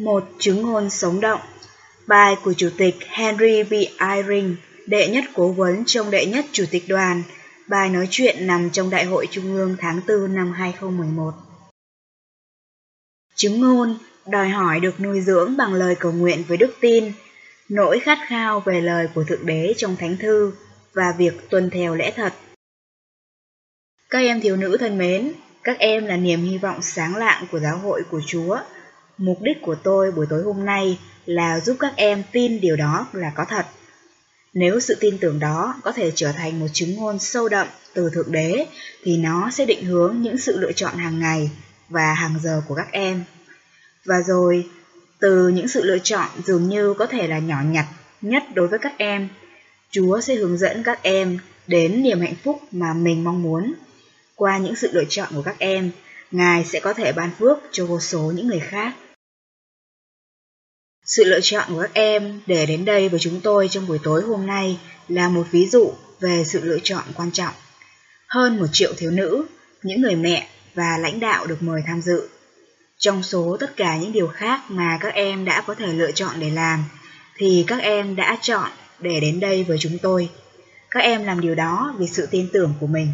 Một chứng ngôn sống động Bài của Chủ tịch Henry B. Eyring, đệ nhất cố vấn trong đệ nhất Chủ tịch đoàn. Bài nói chuyện nằm trong Đại hội Trung ương tháng 4 năm 2011. Chứng ngôn đòi hỏi được nuôi dưỡng bằng lời cầu nguyện với đức tin, nỗi khát khao về lời của Thượng Đế trong Thánh Thư và việc tuân theo lẽ thật. Các em thiếu nữ thân mến, các em là niềm hy vọng sáng lạng của giáo hội của Chúa Mục đích của tôi buổi tối hôm nay là giúp các em tin điều đó là có thật. Nếu sự tin tưởng đó có thể trở thành một chứng ngôn sâu đậm từ Thượng Đế, thì nó sẽ định hướng những sự lựa chọn hàng ngày và hàng giờ của các em. Và rồi, từ những sự lựa chọn dường như có thể là nhỏ nhặt nhất đối với các em, Chúa sẽ hướng dẫn các em đến niềm hạnh phúc mà mình mong muốn. Qua những sự lựa chọn của các em, Ngài sẽ có thể ban phước cho vô số những người khác. Sự lựa chọn của các em để đến đây với chúng tôi trong buổi tối hôm nay là một ví dụ về sự lựa chọn quan trọng. Hơn một triệu thiếu nữ, những người mẹ và lãnh đạo được mời tham dự. Trong số tất cả những điều khác mà các em đã có thể lựa chọn để làm, thì các em đã chọn để đến đây với chúng tôi. Các em làm điều đó vì sự tin tưởng của mình.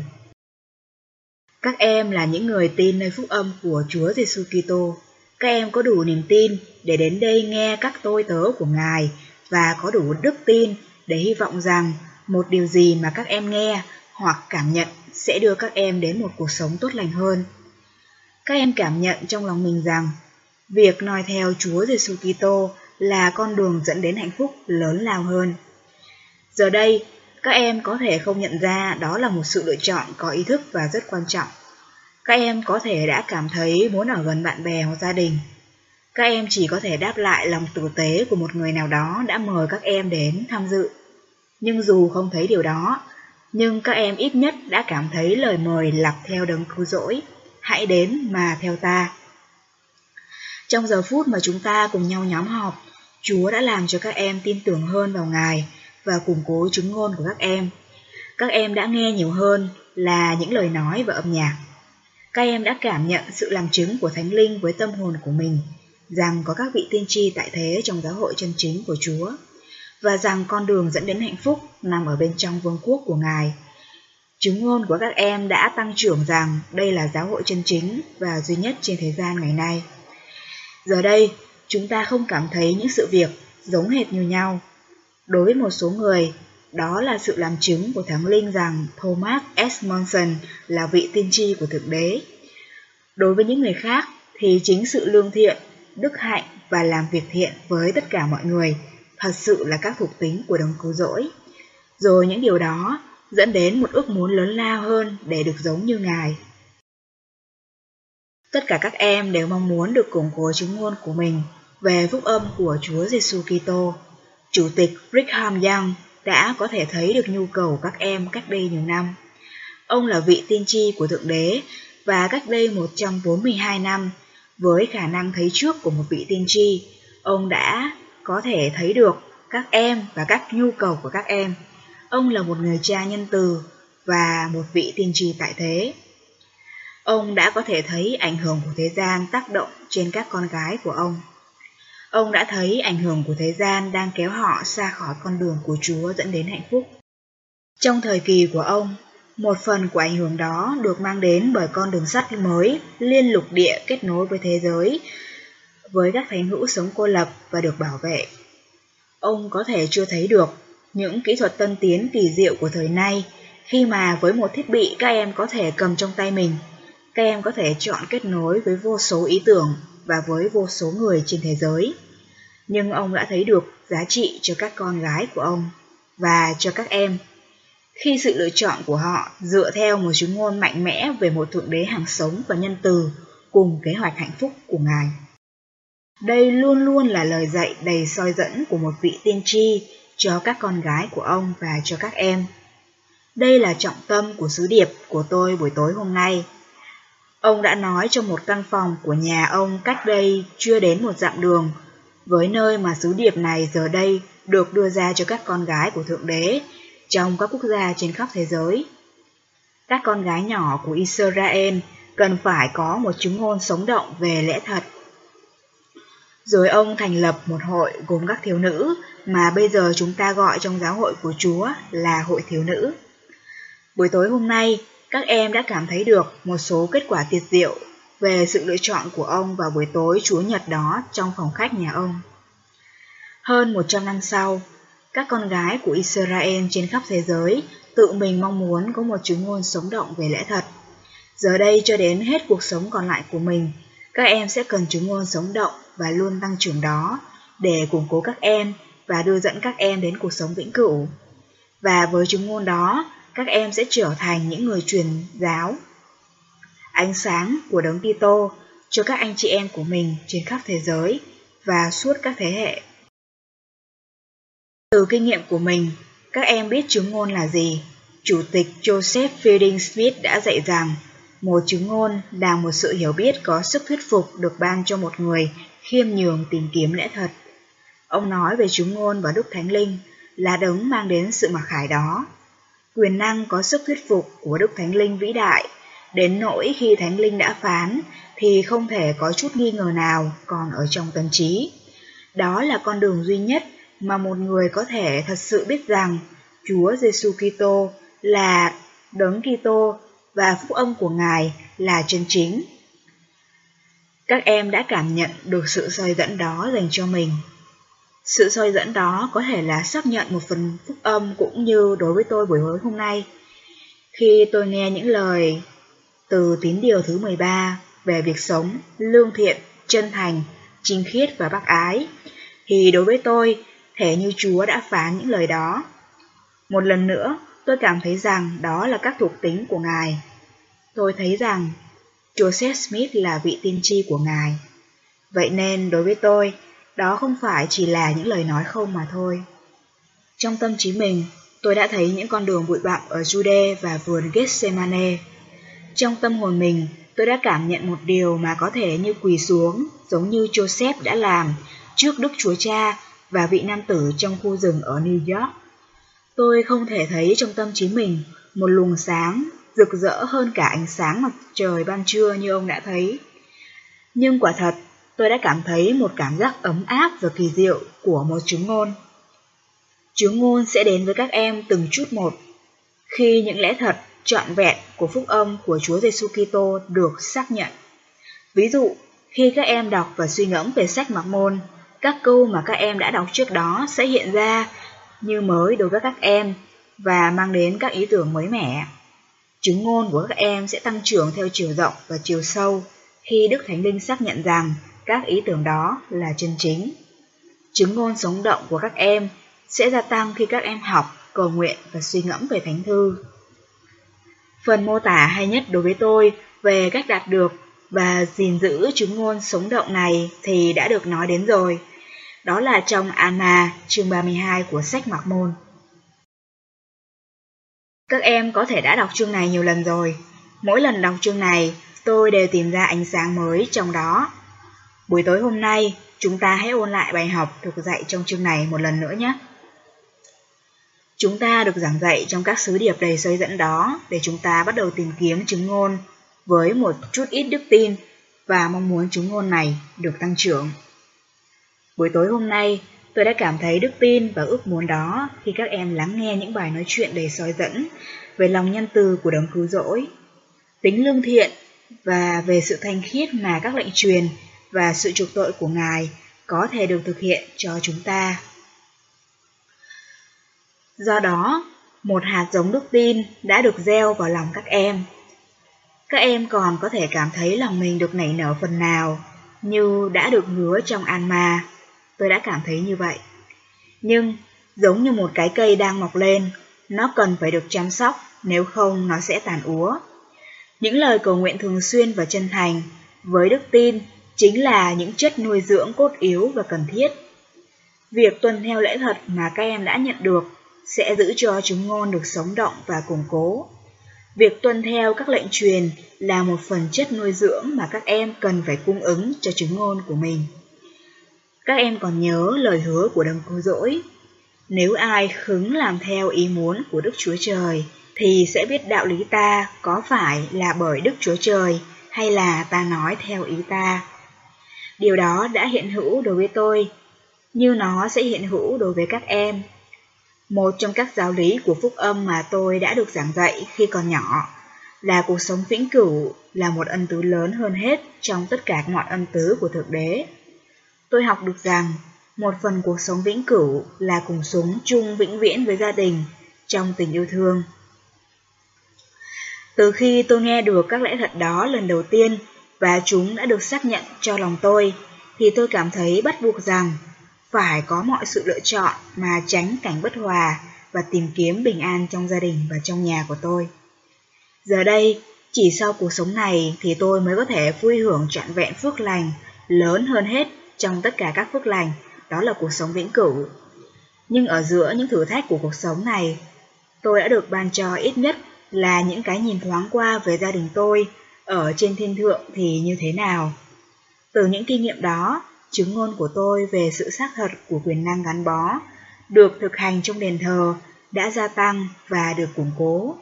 Các em là những người tin nơi phúc âm của Chúa Giêsu Kitô các em có đủ niềm tin để đến đây nghe các tôi tớ của Ngài và có đủ đức tin để hy vọng rằng một điều gì mà các em nghe hoặc cảm nhận sẽ đưa các em đến một cuộc sống tốt lành hơn. Các em cảm nhận trong lòng mình rằng việc noi theo Chúa Giêsu Kitô là con đường dẫn đến hạnh phúc lớn lao hơn. Giờ đây, các em có thể không nhận ra đó là một sự lựa chọn có ý thức và rất quan trọng. Các em có thể đã cảm thấy muốn ở gần bạn bè hoặc gia đình. Các em chỉ có thể đáp lại lòng tử tế của một người nào đó đã mời các em đến tham dự. Nhưng dù không thấy điều đó, nhưng các em ít nhất đã cảm thấy lời mời lặp theo đấng cứu rỗi. Hãy đến mà theo ta. Trong giờ phút mà chúng ta cùng nhau nhóm họp, Chúa đã làm cho các em tin tưởng hơn vào Ngài và củng cố chứng ngôn của các em. Các em đã nghe nhiều hơn là những lời nói và âm nhạc. Các em đã cảm nhận sự làm chứng của Thánh Linh với tâm hồn của mình, rằng có các vị tiên tri tại thế trong giáo hội chân chính của Chúa, và rằng con đường dẫn đến hạnh phúc nằm ở bên trong vương quốc của Ngài. Chứng ngôn của các em đã tăng trưởng rằng đây là giáo hội chân chính và duy nhất trên thế gian ngày nay. Giờ đây, chúng ta không cảm thấy những sự việc giống hệt như nhau. Đối với một số người, đó là sự làm chứng của Thánh Linh rằng Thomas S. Monson là vị tiên tri của Thượng Đế. Đối với những người khác thì chính sự lương thiện, đức hạnh và làm việc thiện với tất cả mọi người thật sự là các thuộc tính của đấng cứu rỗi. Rồi những điều đó dẫn đến một ước muốn lớn lao hơn để được giống như Ngài. Tất cả các em đều mong muốn được củng cố chứng ngôn của mình về phúc âm của Chúa Giêsu Kitô. Chủ tịch Brigham Young đã có thể thấy được nhu cầu các em cách đây nhiều năm. Ông là vị tiên tri của Thượng Đế và cách đây 142 năm, với khả năng thấy trước của một vị tiên tri, ông đã có thể thấy được các em và các nhu cầu của các em. Ông là một người cha nhân từ và một vị tiên tri tại thế. Ông đã có thể thấy ảnh hưởng của thế gian tác động trên các con gái của ông. Ông đã thấy ảnh hưởng của thế gian đang kéo họ xa khỏi con đường của Chúa dẫn đến hạnh phúc. Trong thời kỳ của ông, một phần của ảnh hưởng đó được mang đến bởi con đường sắt mới liên lục địa kết nối với thế giới, với các thánh hữu sống cô lập và được bảo vệ. Ông có thể chưa thấy được những kỹ thuật tân tiến kỳ diệu của thời nay khi mà với một thiết bị các em có thể cầm trong tay mình, các em có thể chọn kết nối với vô số ý tưởng và với vô số người trên thế giới. Nhưng ông đã thấy được giá trị cho các con gái của ông và cho các em. khi sự lựa chọn của họ dựa theo một chứng ngôn mạnh mẽ về một thượng đế hàng sống và nhân từ cùng kế hoạch hạnh phúc của Ngài. Đây luôn luôn là lời dạy đầy soi dẫn của một vị tiên tri cho các con gái của ông và cho các em. Đây là trọng tâm của sứ điệp của tôi buổi tối hôm nay. Ông đã nói trong một căn phòng của nhà ông cách đây chưa đến một dặm đường, với nơi mà sứ điệp này giờ đây được đưa ra cho các con gái của Thượng Đế trong các quốc gia trên khắp thế giới. Các con gái nhỏ của Israel cần phải có một chứng ngôn sống động về lẽ thật. Rồi ông thành lập một hội gồm các thiếu nữ mà bây giờ chúng ta gọi trong giáo hội của Chúa là hội thiếu nữ. Buổi tối hôm nay, các em đã cảm thấy được một số kết quả tuyệt diệu về sự lựa chọn của ông vào buổi tối Chúa Nhật đó trong phòng khách nhà ông. Hơn 100 năm sau, các con gái của Israel trên khắp thế giới tự mình mong muốn có một chứng ngôn sống động về lẽ thật. Giờ đây cho đến hết cuộc sống còn lại của mình, các em sẽ cần chứng ngôn sống động và luôn tăng trưởng đó để củng cố các em và đưa dẫn các em đến cuộc sống vĩnh cửu. Và với chứng ngôn đó, các em sẽ trở thành những người truyền giáo. Ánh sáng của Đấng Kitô cho các anh chị em của mình trên khắp thế giới và suốt các thế hệ. Từ kinh nghiệm của mình, các em biết chứng ngôn là gì. Chủ tịch Joseph Fielding Smith đã dạy rằng một chứng ngôn là một sự hiểu biết có sức thuyết phục được ban cho một người khiêm nhường tìm kiếm lẽ thật. Ông nói về chứng ngôn và Đức Thánh Linh là đấng mang đến sự mặc khải đó. Quyền năng có sức thuyết phục của Đức Thánh Linh vĩ đại, đến nỗi khi Thánh Linh đã phán, thì không thể có chút nghi ngờ nào còn ở trong tâm trí. Đó là con đường duy nhất mà một người có thể thật sự biết rằng Chúa Giêsu Kitô là đấng Kitô và phúc âm của Ngài là chân chính. Các em đã cảm nhận được sự soi dẫn đó dành cho mình. Sự soi dẫn đó có thể là xác nhận một phần phúc âm cũng như đối với tôi buổi tối hôm nay. Khi tôi nghe những lời từ tín điều thứ 13 về việc sống lương thiện, chân thành, chính khiết và bác ái, thì đối với tôi, thể như Chúa đã phán những lời đó. Một lần nữa, tôi cảm thấy rằng đó là các thuộc tính của Ngài. Tôi thấy rằng Joseph Smith là vị tiên tri của Ngài. Vậy nên đối với tôi, đó không phải chỉ là những lời nói không mà thôi. Trong tâm trí mình, tôi đã thấy những con đường bụi bặm ở Jude và vườn Gethsemane. Trong tâm hồn mình, tôi đã cảm nhận một điều mà có thể như quỳ xuống, giống như Joseph đã làm trước Đức Chúa Cha và vị nam tử trong khu rừng ở New York. Tôi không thể thấy trong tâm trí mình một luồng sáng rực rỡ hơn cả ánh sáng mặt trời ban trưa như ông đã thấy. Nhưng quả thật, tôi đã cảm thấy một cảm giác ấm áp và kỳ diệu của một chứng ngôn. Chứng ngôn sẽ đến với các em từng chút một. Khi những lẽ thật trọn vẹn của phúc âm của Chúa Giêsu Kitô được xác nhận. Ví dụ, khi các em đọc và suy ngẫm về sách Mặc Môn, các câu mà các em đã đọc trước đó sẽ hiện ra như mới đối với các em và mang đến các ý tưởng mới mẻ. Chứng ngôn của các em sẽ tăng trưởng theo chiều rộng và chiều sâu khi Đức Thánh Linh xác nhận rằng các ý tưởng đó là chân chính. Chứng ngôn sống động của các em sẽ gia tăng khi các em học, cầu nguyện và suy ngẫm về Thánh Thư. Phần mô tả hay nhất đối với tôi về cách đạt được và gìn giữ chứng ngôn sống động này thì đã được nói đến rồi. Đó là trong Anna, chương 32 của sách Mạc Môn. Các em có thể đã đọc chương này nhiều lần rồi. Mỗi lần đọc chương này, tôi đều tìm ra ánh sáng mới trong đó. Buổi tối hôm nay, chúng ta hãy ôn lại bài học được dạy trong chương này một lần nữa nhé. Chúng ta được giảng dạy trong các sứ điệp đầy soi dẫn đó để chúng ta bắt đầu tìm kiếm chứng ngôn với một chút ít đức tin và mong muốn chứng ngôn này được tăng trưởng. Buổi tối hôm nay, tôi đã cảm thấy đức tin và ước muốn đó khi các em lắng nghe những bài nói chuyện đầy soi dẫn về lòng nhân từ của đấng cứu rỗi, tính lương thiện và về sự thanh khiết mà các lệnh truyền và sự trục tội của Ngài có thể được thực hiện cho chúng ta. Do đó, một hạt giống đức tin đã được gieo vào lòng các em. Các em còn có thể cảm thấy lòng mình được nảy nở phần nào, như đã được ngứa trong An Ma. Tôi đã cảm thấy như vậy. Nhưng, giống như một cái cây đang mọc lên, nó cần phải được chăm sóc, nếu không nó sẽ tàn úa. Những lời cầu nguyện thường xuyên và chân thành, với đức tin, chính là những chất nuôi dưỡng cốt yếu và cần thiết. Việc tuân theo lễ thật mà các em đã nhận được sẽ giữ cho chúng ngôn được sống động và củng cố. Việc tuân theo các lệnh truyền là một phần chất nuôi dưỡng mà các em cần phải cung ứng cho chứng ngôn của mình. Các em còn nhớ lời hứa của đấng cứu rỗi. Nếu ai khứng làm theo ý muốn của Đức Chúa Trời, thì sẽ biết đạo lý ta có phải là bởi Đức Chúa Trời hay là ta nói theo ý ta. Điều đó đã hiện hữu đối với tôi, như nó sẽ hiện hữu đối với các em. Một trong các giáo lý của phúc âm mà tôi đã được giảng dạy khi còn nhỏ là cuộc sống vĩnh cửu là một ân tứ lớn hơn hết trong tất cả mọi ân tứ của Thượng Đế. Tôi học được rằng một phần cuộc sống vĩnh cửu là cùng sống chung vĩnh viễn với gia đình trong tình yêu thương. Từ khi tôi nghe được các lẽ thật đó lần đầu tiên và chúng đã được xác nhận cho lòng tôi, thì tôi cảm thấy bắt buộc rằng phải có mọi sự lựa chọn mà tránh cảnh bất hòa và tìm kiếm bình an trong gia đình và trong nhà của tôi. Giờ đây, chỉ sau cuộc sống này thì tôi mới có thể vui hưởng trọn vẹn phước lành lớn hơn hết trong tất cả các phước lành, đó là cuộc sống vĩnh cửu. Nhưng ở giữa những thử thách của cuộc sống này, tôi đã được ban cho ít nhất là những cái nhìn thoáng qua về gia đình tôi ở trên thiên thượng thì như thế nào. Từ những kinh nghiệm đó, chứng ngôn của tôi về sự xác thật của quyền năng gắn bó được thực hành trong đền thờ đã gia tăng và được củng cố.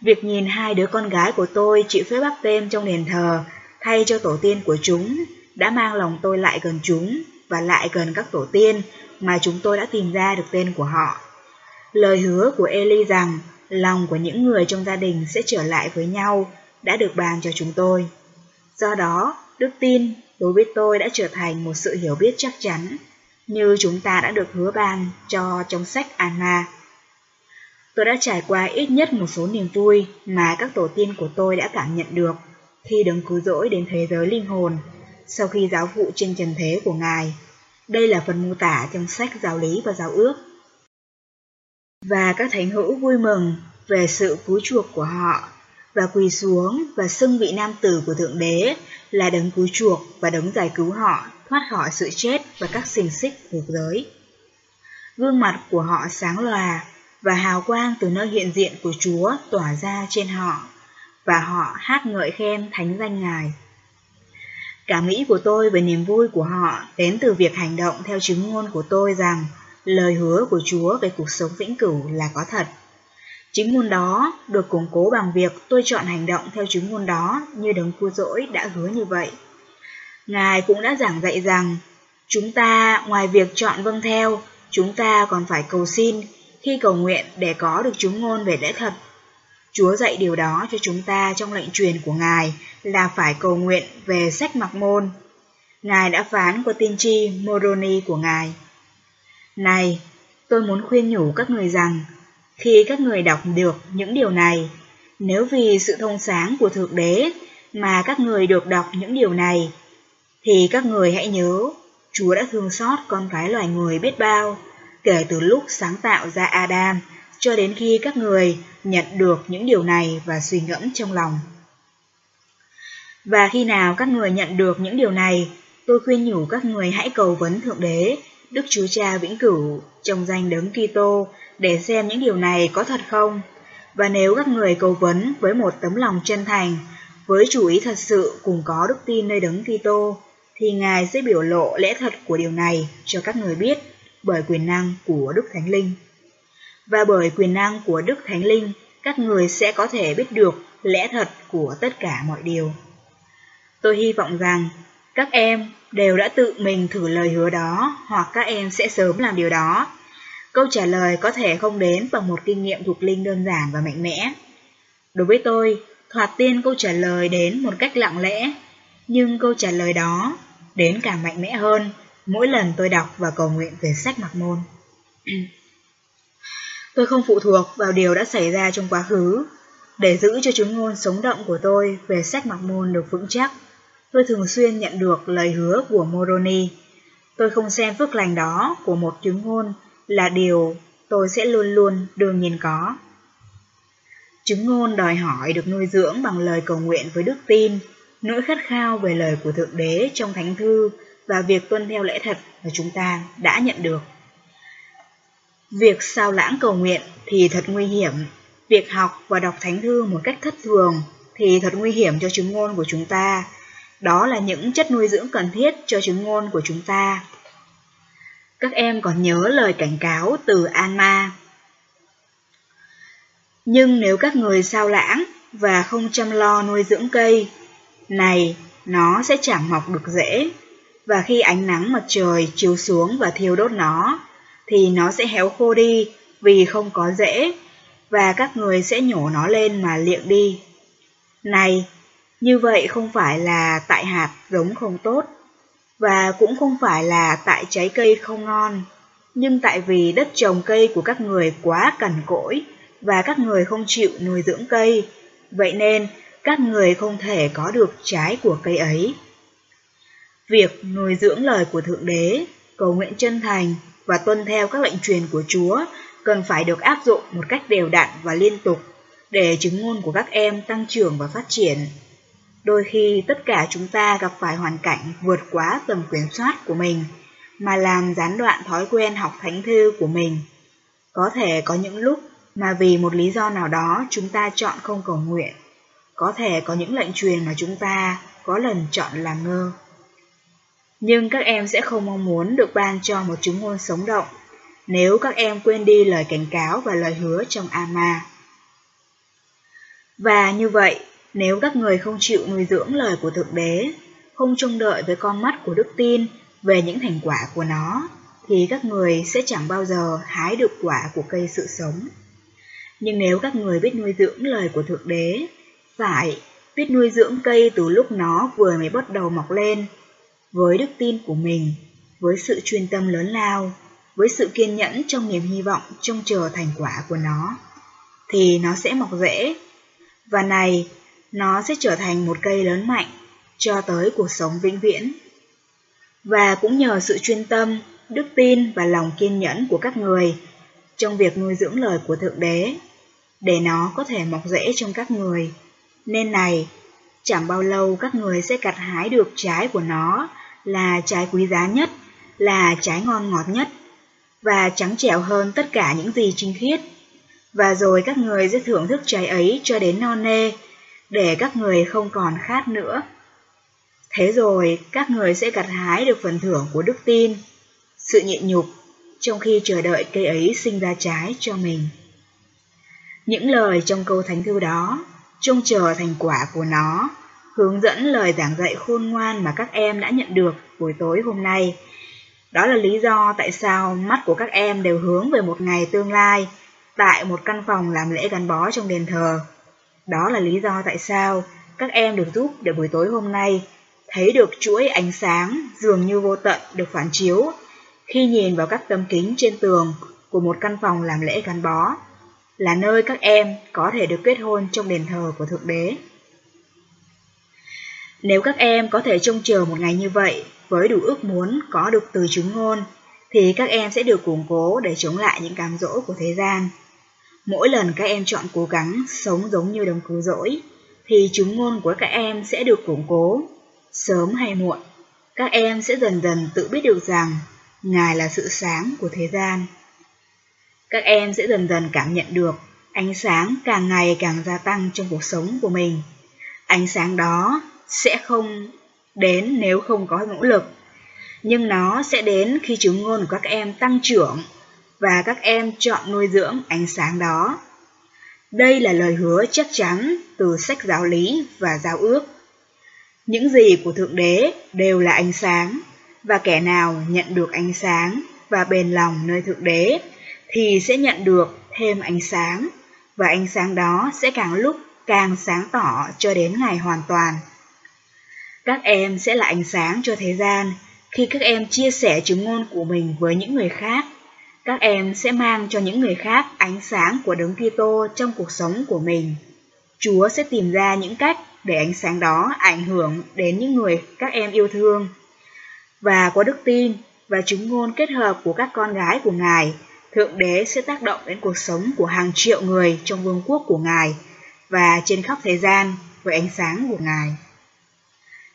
Việc nhìn hai đứa con gái của tôi chịu phép bắp tên trong đền thờ thay cho tổ tiên của chúng đã mang lòng tôi lại gần chúng và lại gần các tổ tiên mà chúng tôi đã tìm ra được tên của họ. Lời hứa của Eli rằng lòng của những người trong gia đình sẽ trở lại với nhau đã được bàn cho chúng tôi. Do đó, đức tin đối với tôi đã trở thành một sự hiểu biết chắc chắn, như chúng ta đã được hứa ban cho trong sách Anna. Tôi đã trải qua ít nhất một số niềm vui mà các tổ tiên của tôi đã cảm nhận được khi đứng cứu rỗi đến thế giới linh hồn sau khi giáo vụ trên trần thế của Ngài. Đây là phần mô tả trong sách giáo lý và giáo ước. Và các thánh hữu vui mừng về sự cứu chuộc của họ và quỳ xuống và xưng vị nam tử của Thượng Đế là đấng cứu chuộc và đấng giải cứu họ, thoát khỏi sự chết và các xiềng xích của giới. Gương mặt của họ sáng lòa và hào quang từ nơi hiện diện của Chúa tỏa ra trên họ, và họ hát ngợi khen thánh danh Ngài. Cảm nghĩ của tôi về niềm vui của họ đến từ việc hành động theo chứng ngôn của tôi rằng lời hứa của Chúa về cuộc sống vĩnh cửu là có thật chính ngôn đó được củng cố bằng việc tôi chọn hành động theo chính ngôn đó như đấng cua dỗi đã hứa như vậy. Ngài cũng đã giảng dạy rằng chúng ta ngoài việc chọn vâng theo, chúng ta còn phải cầu xin khi cầu nguyện để có được chúng ngôn về lẽ thật Chúa dạy điều đó cho chúng ta trong lệnh truyền của Ngài là phải cầu nguyện về sách mặc môn. Ngài đã phán qua tiên tri Moroni của Ngài. Này, tôi muốn khuyên nhủ các người rằng, khi các người đọc được những điều này, nếu vì sự thông sáng của Thượng Đế mà các người được đọc những điều này, thì các người hãy nhớ, Chúa đã thương xót con cái loài người biết bao, kể từ lúc sáng tạo ra Adam cho đến khi các người nhận được những điều này và suy ngẫm trong lòng. Và khi nào các người nhận được những điều này, tôi khuyên nhủ các người hãy cầu vấn Thượng Đế, Đức Chúa Cha vĩnh cửu, trong danh đấng Kitô để xem những điều này có thật không. Và nếu các người cầu vấn với một tấm lòng chân thành, với chủ ý thật sự cùng có đức tin nơi đấng Kitô, thì Ngài sẽ biểu lộ lẽ thật của điều này cho các người biết bởi quyền năng của Đức Thánh Linh và bởi quyền năng của Đức Thánh Linh, các người sẽ có thể biết được lẽ thật của tất cả mọi điều. Tôi hy vọng rằng các em đều đã tự mình thử lời hứa đó hoặc các em sẽ sớm làm điều đó. Câu trả lời có thể không đến bằng một kinh nghiệm thuộc linh đơn giản và mạnh mẽ. Đối với tôi, thoạt tiên câu trả lời đến một cách lặng lẽ, nhưng câu trả lời đó đến càng mạnh mẽ hơn mỗi lần tôi đọc và cầu nguyện về sách mặc môn. Tôi không phụ thuộc vào điều đã xảy ra trong quá khứ. Để giữ cho chứng ngôn sống động của tôi về sách mặc môn được vững chắc, tôi thường xuyên nhận được lời hứa của Moroni. Tôi không xem phước lành đó của một chứng ngôn là điều tôi sẽ luôn luôn đương nhiên có. Chứng ngôn đòi hỏi được nuôi dưỡng bằng lời cầu nguyện với đức tin, nỗi khát khao về lời của Thượng Đế trong Thánh Thư và việc tuân theo lễ thật mà chúng ta đã nhận được. Việc sao lãng cầu nguyện thì thật nguy hiểm, việc học và đọc Thánh Thư một cách thất thường thì thật nguy hiểm cho chứng ngôn của chúng ta. Đó là những chất nuôi dưỡng cần thiết cho chứng ngôn của chúng ta. Các em còn nhớ lời cảnh cáo từ Anma. Nhưng nếu các người sao lãng và không chăm lo nuôi dưỡng cây, này, nó sẽ chẳng mọc được rễ, và khi ánh nắng mặt trời chiếu xuống và thiêu đốt nó, thì nó sẽ héo khô đi vì không có rễ, và các người sẽ nhổ nó lên mà liệng đi. Này, như vậy không phải là tại hạt giống không tốt, và cũng không phải là tại trái cây không ngon, nhưng tại vì đất trồng cây của các người quá cằn cỗi và các người không chịu nuôi dưỡng cây, vậy nên các người không thể có được trái của cây ấy. Việc nuôi dưỡng lời của Thượng Đế, cầu nguyện chân thành và tuân theo các lệnh truyền của Chúa cần phải được áp dụng một cách đều đặn và liên tục để chứng ngôn của các em tăng trưởng và phát triển. Đôi khi tất cả chúng ta gặp phải hoàn cảnh vượt quá tầm kiểm soát của mình, mà làm gián đoạn thói quen học thánh thư của mình. Có thể có những lúc mà vì một lý do nào đó chúng ta chọn không cầu nguyện. Có thể có những lệnh truyền mà chúng ta có lần chọn làm ngơ. Nhưng các em sẽ không mong muốn được ban cho một chứng ngôn sống động nếu các em quên đi lời cảnh cáo và lời hứa trong Ama. Và như vậy, nếu các người không chịu nuôi dưỡng lời của Thượng Đế, không trông đợi với con mắt của đức tin về những thành quả của nó, thì các người sẽ chẳng bao giờ hái được quả của cây sự sống. Nhưng nếu các người biết nuôi dưỡng lời của Thượng Đế, phải biết nuôi dưỡng cây từ lúc nó vừa mới bắt đầu mọc lên, với đức tin của mình, với sự chuyên tâm lớn lao, với sự kiên nhẫn trong niềm hy vọng trông chờ thành quả của nó, thì nó sẽ mọc rễ. Và này, nó sẽ trở thành một cây lớn mạnh cho tới cuộc sống vĩnh viễn. Và cũng nhờ sự chuyên tâm, đức tin và lòng kiên nhẫn của các người trong việc nuôi dưỡng lời của Thượng Đế, để nó có thể mọc rễ trong các người. Nên này, chẳng bao lâu các người sẽ gặt hái được trái của nó là trái quý giá nhất, là trái ngon ngọt nhất, và trắng trẻo hơn tất cả những gì trinh khiết. Và rồi các người sẽ thưởng thức trái ấy cho đến non nê, để các người không còn khát nữa. Thế rồi các người sẽ gặt hái được phần thưởng của đức tin, sự nhịn nhục, trong khi chờ đợi cây ấy sinh ra trái cho mình. Những lời trong câu thánh thư đó, trông chờ thành quả của nó, hướng dẫn lời giảng dạy khôn ngoan mà các em đã nhận được buổi tối hôm nay. Đó là lý do tại sao mắt của các em đều hướng về một ngày tương lai, tại một căn phòng làm lễ gắn bó trong đền thờ. Đó là lý do tại sao các em được giúp để buổi tối hôm nay thấy được chuỗi ánh sáng dường như vô tận được phản chiếu khi nhìn vào các tấm kính trên tường của một căn phòng làm lễ gắn bó, là nơi các em có thể được kết hôn trong đền thờ của Thượng Đế. Nếu các em có thể trông chờ một ngày như vậy với đủ ước muốn có được từ chứng ngôn, thì các em sẽ được củng cố để chống lại những cám dỗ của thế gian. Mỗi lần các em chọn cố gắng sống giống như đồng cứu rỗi, thì chứng ngôn của các em sẽ được củng cố. Sớm hay muộn, các em sẽ dần dần tự biết được rằng Ngài là sự sáng của thế gian. Các em sẽ dần dần cảm nhận được ánh sáng càng ngày càng gia tăng trong cuộc sống của mình. Ánh sáng đó sẽ không đến nếu không có nỗ lực, nhưng nó sẽ đến khi chứng ngôn của các em tăng trưởng và các em chọn nuôi dưỡng ánh sáng đó. Đây là lời hứa chắc chắn từ sách giáo lý và giao ước. Những gì của Thượng Đế đều là ánh sáng, và kẻ nào nhận được ánh sáng và bền lòng nơi Thượng Đế thì sẽ nhận được thêm ánh sáng, và ánh sáng đó sẽ càng lúc càng sáng tỏ cho đến ngày hoàn toàn. Các em sẽ là ánh sáng cho thế gian khi các em chia sẻ chứng ngôn của mình với những người khác các em sẽ mang cho những người khác ánh sáng của Đấng Kitô trong cuộc sống của mình. Chúa sẽ tìm ra những cách để ánh sáng đó ảnh hưởng đến những người các em yêu thương. Và có đức tin và chứng ngôn kết hợp của các con gái của Ngài, Thượng Đế sẽ tác động đến cuộc sống của hàng triệu người trong vương quốc của Ngài và trên khắp thế gian với ánh sáng của Ngài.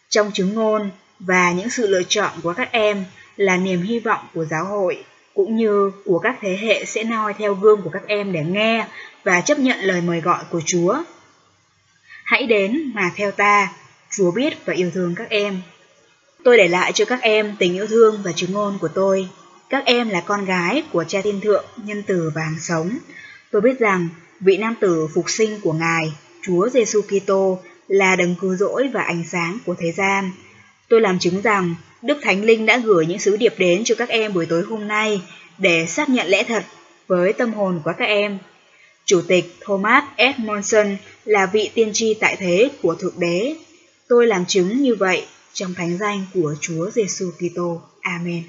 Trong chứng ngôn và những sự lựa chọn của các em là niềm hy vọng của giáo hội cũng như của các thế hệ sẽ noi theo gương của các em để nghe và chấp nhận lời mời gọi của Chúa. Hãy đến mà theo ta, Chúa biết và yêu thương các em. Tôi để lại cho các em tình yêu thương và chứng ngôn của tôi. Các em là con gái của cha thiên thượng, nhân từ và hàng sống. Tôi biết rằng vị nam tử phục sinh của Ngài, Chúa Giêsu Kitô là đấng cứu rỗi và ánh sáng của thế gian. Tôi làm chứng rằng Đức Thánh Linh đã gửi những sứ điệp đến cho các em buổi tối hôm nay để xác nhận lẽ thật với tâm hồn của các em. Chủ tịch Thomas S. Monson là vị tiên tri tại thế của Thượng Đế. Tôi làm chứng như vậy trong thánh danh của Chúa Giêsu Kitô. Amen.